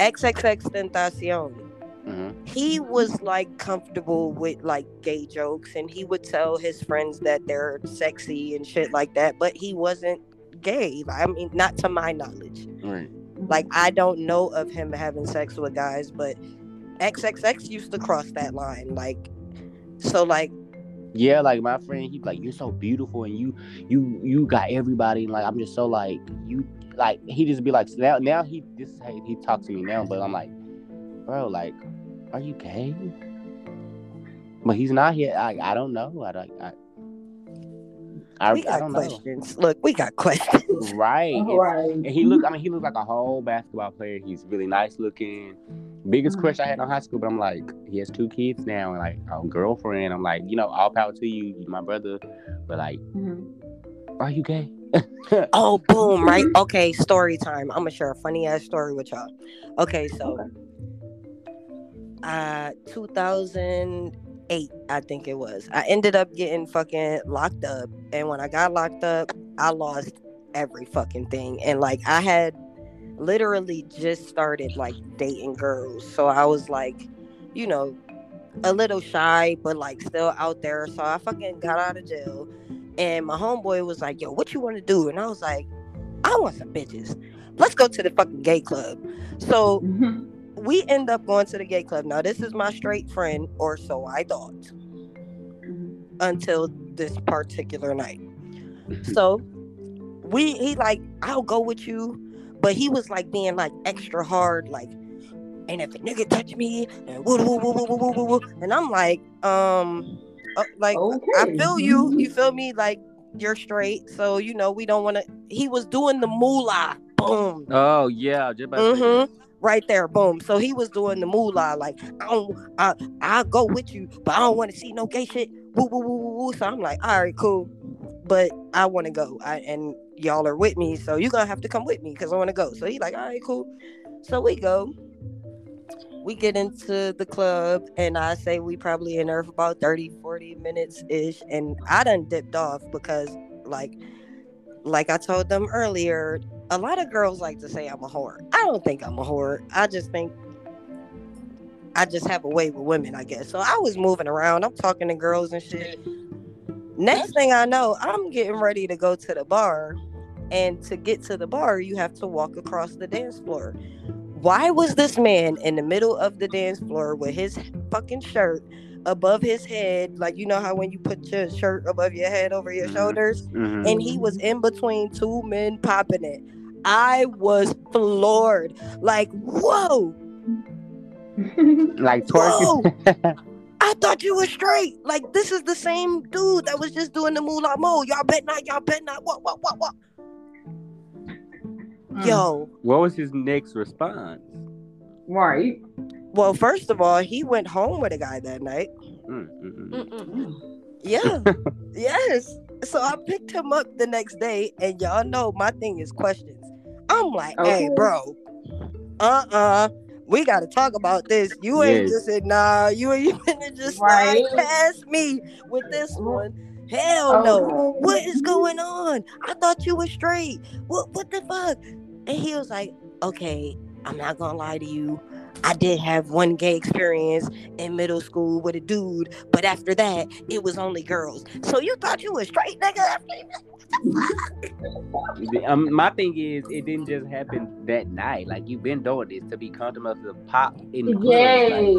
XXXTentacion. mhm. he was like comfortable with like gay jokes and he would tell his friends that they're sexy and shit like that but he wasn't gay i mean not to my knowledge right. like i don't know of him having sex with guys but xxx used to cross that line like so like Yeah, like my friend, he's like, "You're so beautiful, and you, you, you got everybody." And like, I'm just so like, you, like, he just be like, now, now he, this, he talks to me now, but I'm like, bro, like, are you gay? But he's not here. I I don't know. I don't. I, I, we I got don't know. questions. Look, we got questions. Right. It's- Right. And he look. I mean, he looked like a whole basketball player. He's really nice looking. Biggest Mhm. crush I had in high school, but I'm like, he has two kids now and like a girlfriend. I'm like, you know, all power to you, you my brother. But like, Mhm. are you gay? Oh, boom, right? Okay, story time. I'm gonna share a funny ass story with y'all. Okay, so uh 2008, I think it was. I ended up getting fucking locked up. And when I got locked up, I lost every fucking thing. And like I had literally just started like dating girls. So I was like, you know, a little shy, but like still out there. So I fucking got out of jail. And my homeboy was like, yo, what you want to do? And I was like, I want some bitches. Let's go to the fucking gay club. So Mhm. We end up going to the gay club. Now, this is my straight friend, or so I thought, until this particular night. So we he like, I'll go with you, but he was like being like extra hard, like, and if a nigga touch me, and woo woo woo woo woo woo woo, woo. and I'm like, um, uh, like Okay. I feel you. You feel me? Like you're straight, so you know we don't want to. He was doing the moolah. Boom. Oh yeah, Mm-hmm. Right there, boom. So he was doing the moolah, like I don't, I, I'll go with you, but I don't want to see no gay shit. Woo, woo, woo, woo, woo. So I'm like, all right, cool, but I want to go, I, and y'all are with me, so you're gonna have to come with me because I want to go. So he like, all right, cool. So we go. We get into the club, and I say we probably in there for about 30, 40 minutes ish, and I done dipped off because, like, like I told them earlier, a lot of girls like to say I'm a whore. I don't think I'm a whore. I just think I just have a way with women, I guess. So I was moving around. I'm talking to girls and shit. Next thing I know, I'm getting ready to go to the bar. And to get to the bar, you have to walk across the dance floor. Why was this man in the middle of the dance floor with his fucking shirt above his head? Like, you know how when you put your shirt above your head over your Mhm. shoulders? Mhm. and he was in between two men popping it. I was floored. Like, whoa, like twerking. whoa. I thought you were straight. Like, this is the same dude that was just doing the moolah mo. Y'all bet not, y'all bet not. What, what, what, what? Mm. Yo, What was his next response? Right. Well, first of all, he went home with a guy that night. Mm, mm, mm. Mm-mm. Yeah. yes. So I picked him up the next day, and y'all know my thing is questions. I'm like, hey, bro, uh uh we got to talk about this. You ain't Yes. just said, nah, you ain't even just Right. slide past me with this one. Hell no. Okay. What is going on? I thought you were straight. What, what the fuck? And he was like, okay, I'm not going to lie to you. I did have one gay experience in middle school with a dude, but after that, it was only girls. So you thought you was straight, nigga? Um, my thing is, it didn't just happen that night. Like you've been doing this to be comfortable to pop in the club. Like,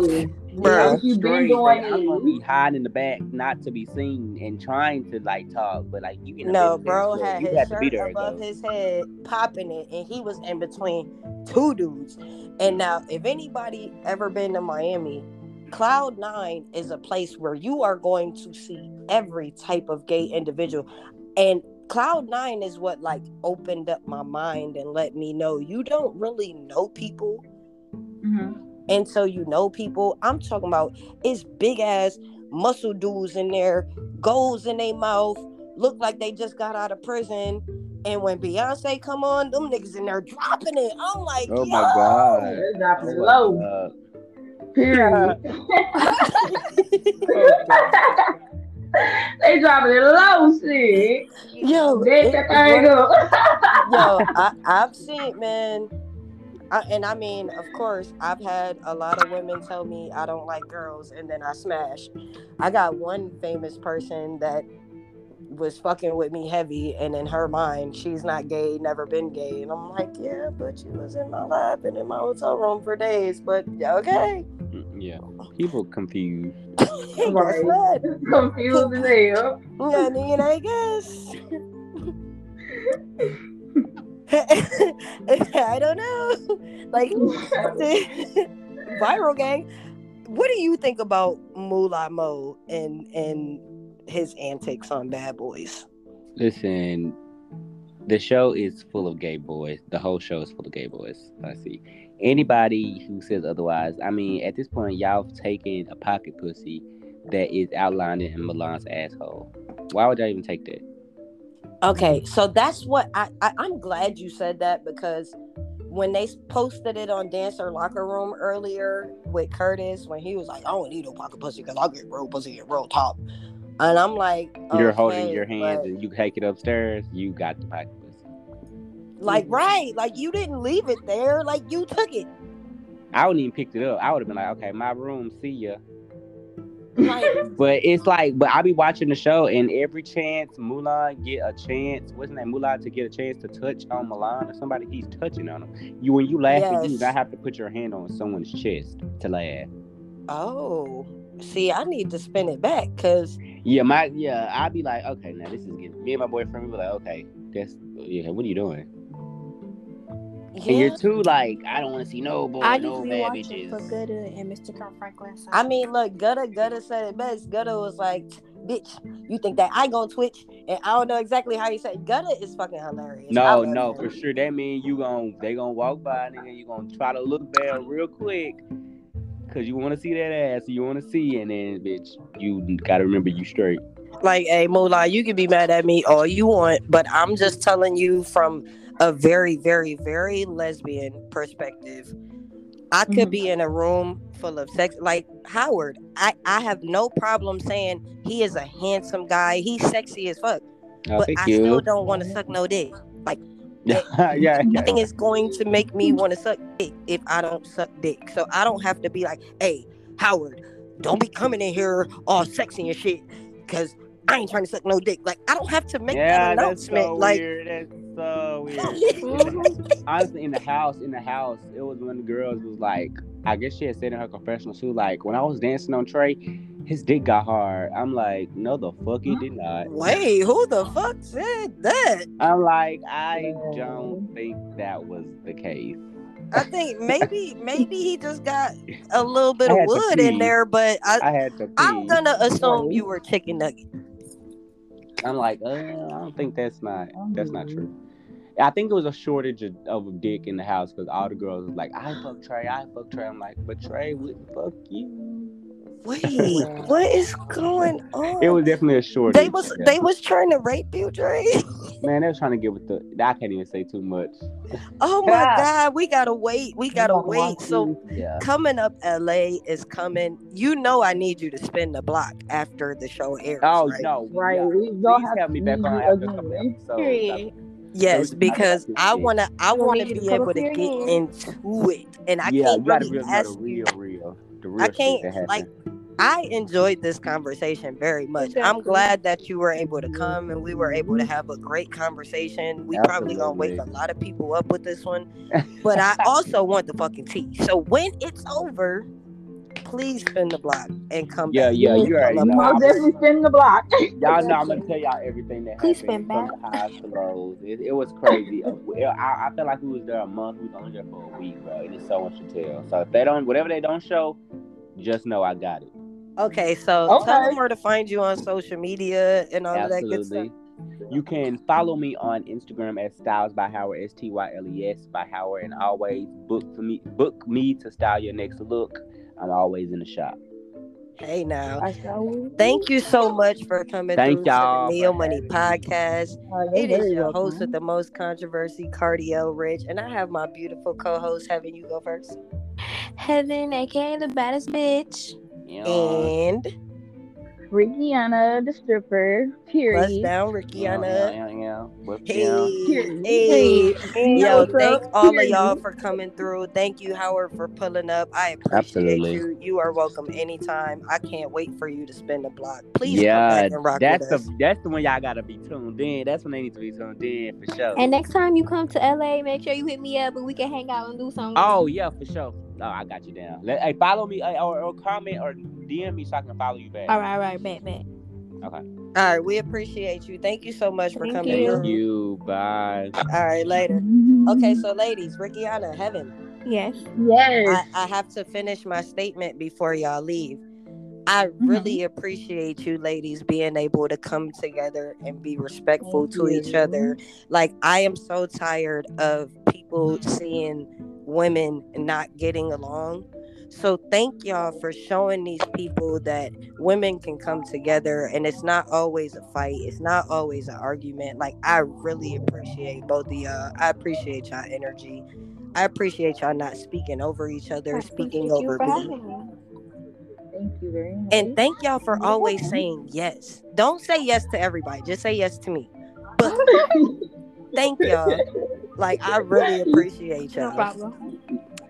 Yes. Bruh. Yes, you been doing I'm gonna be hiding in the back, not to be seen, and trying to like talk, but like you can. No, bro had you his have to be shirt there. above though. his head, popping it, and he was in between two dudes. And now, if anybody ever been to Miami, Cloud Nine is a place where you are going to see every type of gay individual. And Cloud Nine is what like opened up my mind and let me know you don't really know people mm-hmm. Mhm. until you know people. I'm talking about it's big ass muscle dudes in there, goals in their mouth, look like they just got out of prison. And when Beyonce come on, them niggas in there dropping it. I'm like, Oh yo. my god. They're dropping Oh it low. Period. they dropping it low, shit. yo, They it- that thing yo, I, I've seen man. I, and I mean, of course, I've had a lot of women tell me I don't like girls, and then I smash. I got one famous person that was fucking with me heavy, and in her mind, she's not gay, never been gay, and I'm like, yeah, but she was in my lap and in my hotel room for days, but okay, Mm, Yeah, people confused. guess Right. Confused as hell. I mean, I guess. I don't know. Like viral gang. what do you think about Moolah Mo and and his antics on Bad Boys? Listen, the show is full of gay boys. The whole show is full of gay boys. I see. Anybody who says otherwise, I mean, at this point, y'all have taken a pocket pussy that is outlined in Milan's asshole. Why would y'all even take that? Okay, so that's what I, I I'm glad you said that because when they posted it on Dancer Locker Room earlier with Curtis, when he was like, "I don't need no pocket pussy because I'll get real pussy at real top," and I'm like, You're holding your hands and you take it upstairs. You got the pocket pussy. like right, like you didn't leave it there, like you took it. I wouldn't even picked it up. I would have been like, okay, my room, see ya. Like, But it's like, but I be watching the show, and every chance Moolah get a chance, wasn't that Moolah to get a chance to touch on Milan or somebody, he's touching on him. You when you laugh, you Yes. not have to put your hand on someone's chest to laugh. oh, see, I need to spin it back because Yeah, my yeah, I'd be like, okay, now this is getting me and my boyfriend. We be like, okay, that's yeah, what are you doing? And you're too like, I don't want to see no boy, I no just be bad watching for bitches. Gutta and Mr. Carl Franklin. so- I mean, look, Gutta Gutta said it best. Gutta was like, "Bitch, you think that I gonna Twitch?" And I don't know exactly how he said. it. Gutta is fucking hilarious. No, no, him. for sure. That mean you gon' they gonna walk by nigga. You gonna try to look down real quick, cause you want to see that ass. You want to see, and then bitch, you gotta remember you straight. Like, hey, Moolah, you can be mad at me all you want, but I'm just telling you from a very, very, very lesbian perspective. I could Mhm. be in a room full of sex like Howard. I I have no problem saying he is a handsome guy. He's sexy as fuck, Oh, but I you. still don't want to suck no dick. yeah, yeah, yeah. Nothing is going to make me want to suck dick if I don't suck dick. So I don't have to be like, hey, Howard, don't be coming in here all sexy and shit, because I ain't trying to suck no dick. Like I don't have to make yeah, that that's announcement. so like weird. That's so weird. Honestly, in the house, in the house, it was when the girls was like, I guess she had said in her confessional too, like when I was dancing on Trey, his dick got hard. I'm like, no, the fuck he did not. wait, who the fuck said that? I'm like, I don't think that was the case. I think maybe maybe he just got a little bit of wood in there, but I, I had to. Pee. I'm gonna assume you were chicken nugget. I'm like, uh, I don't think that's not that's not true. I think it was a shortage of, of dick in the house because all the girls was like, I fuck Trey, I fuck Trey. I'm like, but Trey wouldn't fuck you. Wait, what is going on? It was definitely a short. they was yeah. they was trying to rape you, Dre. man, they was trying to get with the. I can't even say too much. Oh my Yeah. God, we gotta wait. We gotta wait. So Yeah. coming up, LA is coming. You know, I need you to spin the block after the show airs. Oh right? no! Right. Yeah. We don't have have to me back on you after a couple again. episodes. Yes, because I I wanna, I wanna need you to be able to get into it, and I yeah, can't you gotta really really ask the you. real, real, the real. I can't like. Happened. I enjoyed this conversation very much. I'm glad that you were able to come and we were able to have a great conversation. We probably gonna wake a lot of people up with this one, but I also want the fucking tea. So when it's over, please spin the block and come Yeah, back. yeah, And you already come know. up- Most definitely spin the block. Y'all know I'm gonna tell y'all everything that Please happened spin from the highs to lows. It, it was crazy. Uh, I, I feel like we was there a month. We was only there for a week, bro. And it's so much to tell. So if they don't, whatever they don't show, just know I got it. Okay, so tell them where to find you on social media and all of that good stuff. You can follow me on Instagram at Styles by Howard S T Y L E S by Howard, and always book for me book me to style your next look. I'm always in the shop. Hey now. I sure will. Thank you so much for coming Thank through y'all to the Neo Money having me. Podcast. Oh, you're It is your host with the most controversy, Cardio Rich, and I have my beautiful co-host having you go first. Heaven, aka the baddest bitch. You And Rickiana, the stripper. bust Period. down, yeah, Rickiana. Oh, yeah, yeah, yeah. Whip Hey, hey, Hey, yo! Thank all of y'all for coming through. Thank you, Howard, for pulling up. I appreciate Absolutely. you. You are welcome anytime. I can't wait for you to spin the block. Please yeah, come back and rock that's with the us. that's the one y'all gotta be tuned in. That's when they need to be tuned in for sure. And next time you come to LA, make sure you hit me up and we can hang out and do something. oh yeah, for sure. Oh, I got you down. Let, hey, follow me uh, or, or comment or DM me so I can follow you back. All right, all right, bet, bet. Okay. All right, we appreciate you. Thank you so much for Thank coming you. Thank you. Bye. All right, later. Okay, so ladies, Rickiana, Heaven. Yes. Yes. I, I have to finish my statement before y'all leave. I really appreciate you ladies being able to come together and be respectful Thank to each other. Like I am so tired of people seeing women not getting along. So thank y'all for showing these people that women can come together and it's not always a fight. It's not always an argument. Like I really appreciate both of y'all. I appreciate y'all energy. I appreciate y'all not speaking over each other, I speaking over me. me. Thank you very much. And thank y'all for always saying yes. Don't say yes to everybody. Just say yes to me. But thank y'all. Like I really appreciate y'all. No problem.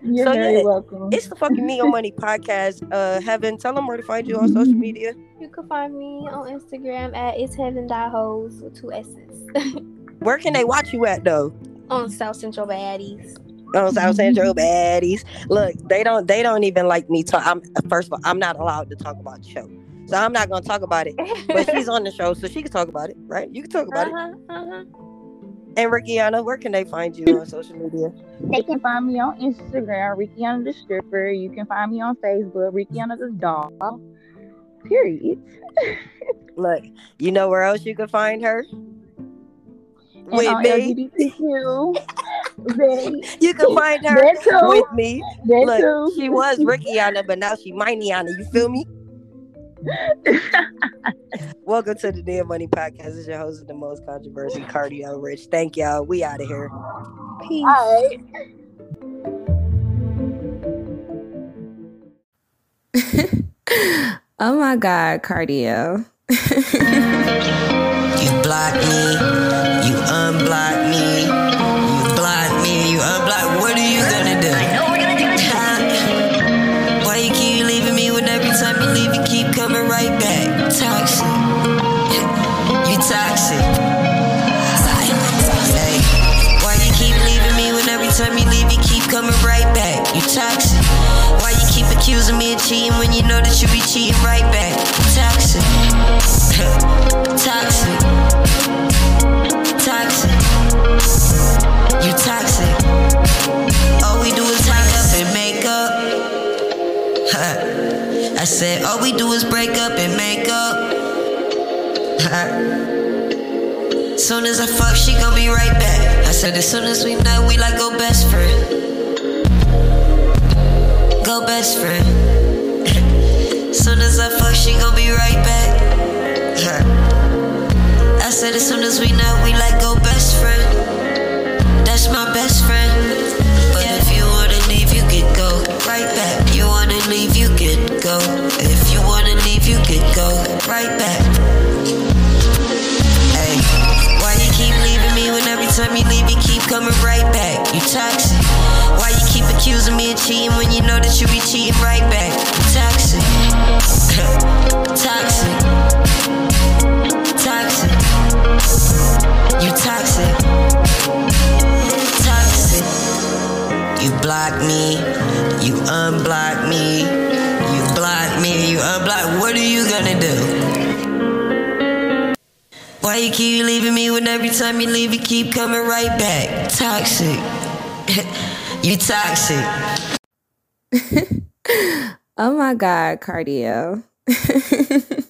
You're so, very yeah, welcome. It's the fucking Neo Money podcast. Uh, Heaven, tell them where to find you on social media. You can find me on Instagram at it's heaven hoes with two S's. Where can they watch you at though? on South Central Baddies. On South Central baddies. Look, they don't. They don't even like me talk. I'm first of all, I'm not allowed to talk about the show, so I'm not gonna talk about it. But she's on the show, so she can talk about it, right? You can talk about it. uh-huh, uh-huh. And Rickiana, where can they find you on social media? They can find me on Instagram, Rickiana the stripper. You can find me on Facebook, Rickiana the doll. Period. Look, you know where else you can find her? And With me. They, You can find her with me. Look, too. she was Rickiana, but now she Mineyana. You feel me? Welcome to the Damn Money Podcast. It's your host of the most controversy, Cardio Rich. Thank y'all. We out of here. Peace. All right. oh my God, cardio. You block me, Soon as I fuck, she gon' be right back. I said, as soon as we know, we like go best friend. Go best friend. soon as I fuck, she gon' be right back. I said, as soon as we know, we like go best friend. That's my best friend. But if you wanna leave, you can go right back. You wanna leave, you can go. If you wanna leave, you can go right back. Me time you leave, you keep coming right back? You toxic. Why you keep accusing me of cheating when you know that you be cheating right back? You toxic. toxic. Toxic. You toxic. Toxic. You block me. You unblock me. Why you keep leaving me when every time you leave you keep coming right back? Toxic. you toxic. oh my God, cardio.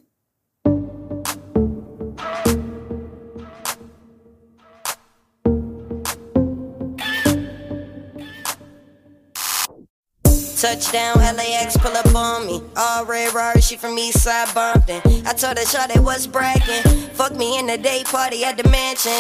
Touchdown, LAX, pull up on me. All red Rari, she from East Side. I told her, Shawty was bragging. Fuck me in the day party at the mansion.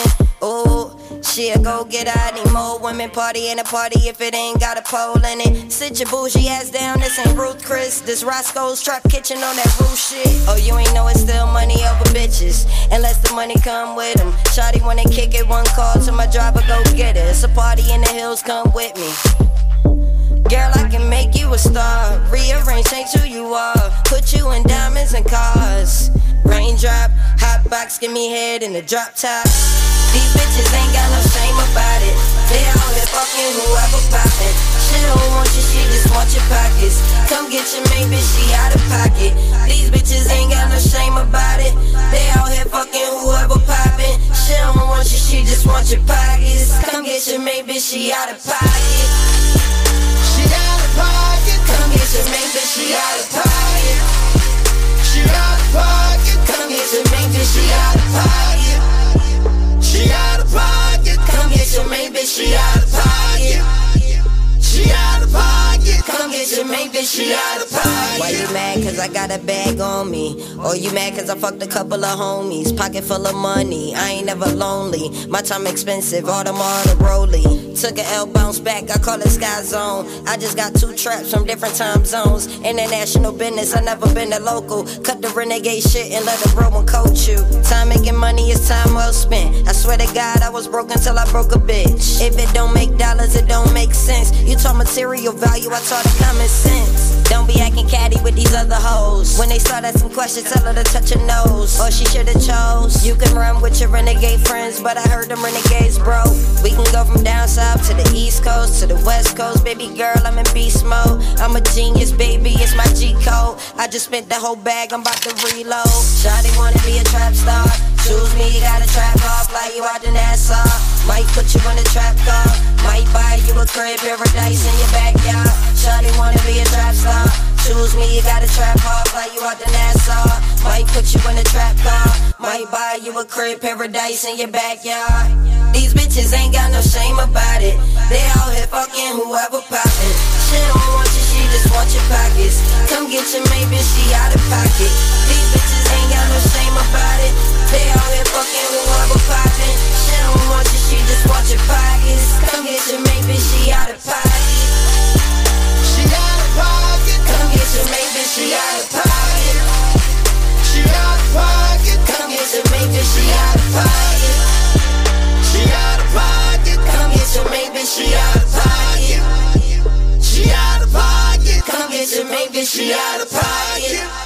Ooh, she'll go get out any more women party in a party if it ain't got a pole in it. Sit your bougie ass down, this ain't Ruth Chris. This Roscoe's Trap Kitchen on that roof shit. Oh, you ain't know it's still money over bitches. Unless the money come with them. Shawty wanna kick it, one call to my driver, go get it. It's a party in the hills, come with me. Girl, I can make you a star. Rearrange, change who you are. Put you in diamonds and cars. Raindrop, hot box, give me head in the drop top. These bitches ain't got no shame about it. They out here fucking whoever poppin'. She don't want you, she just want your pockets. Come get your main bitch, she out of pocket. These bitches ain't got no shame about it. They out here fucking whoever poppin'. She don't want you, she just want your pockets. Come get your main bitch, she out of pocket. She out of pocket. Come get your main bitch, she out of pocket. She out of pocket. Come get your main bitch, she out pocket. She out. Come get your main bitch, she out of pocket. Why you mad? Cause I got a bag on me. Or you mad cause I fucked a couple of homies. Pocket full of money. I ain't never lonely. My time expensive. Audemars the Rolly. Took a L bounce back. I call it Sky Zone. I just got two traps from different time zones. International business. I never been a local. Cut the renegade shit and let the real one coach you. Time making money is time well spent. I swear to God, I was broke until I broke a bitch. If it don't make dollars, it don't make sense. You talk material value, I Don't be acting catty with these other hoes. When they start asking questions, tell her to touch her nose. Or she should've chose. You can run with your renegade friends, but I heard them renegades, bro. We can go from down south to the east coast to the west coast. Baby girl, I'm in beast mode. I'm a genius, baby, it's my G code. I just spent the whole bag, I'm about to reload. Shawty wanna be a trap star. Choose me, you got a trap car, fly you out to Nassau. Might put you in a trap car. Might buy you a crib, paradise in your backyard. Shawty wanna be a trap star. Choose me, you got a trap car, fly you out to Nassau. Might put you in a trap car. Might buy you a crib, paradise in your backyard. These bitches ain't got no shame about it. They out here fucking whoever poppin'. She don't want you, she just want your pockets. Come get your main bitch, she out of pocket. These bitches ain't got no shame about it. They out here fucking whoever poppin'. She don't want you, she just want your pockets. Come get your main bitch, she out of pocket. She out of pocket. Come get your main bitch, she out of pocket. She out of pocket. Come get your main bitch, she out of pocket. She out of pocket. Come get your main bitch, she out of pocket. She out of pocket. Come get your main bitch, she out of pocket.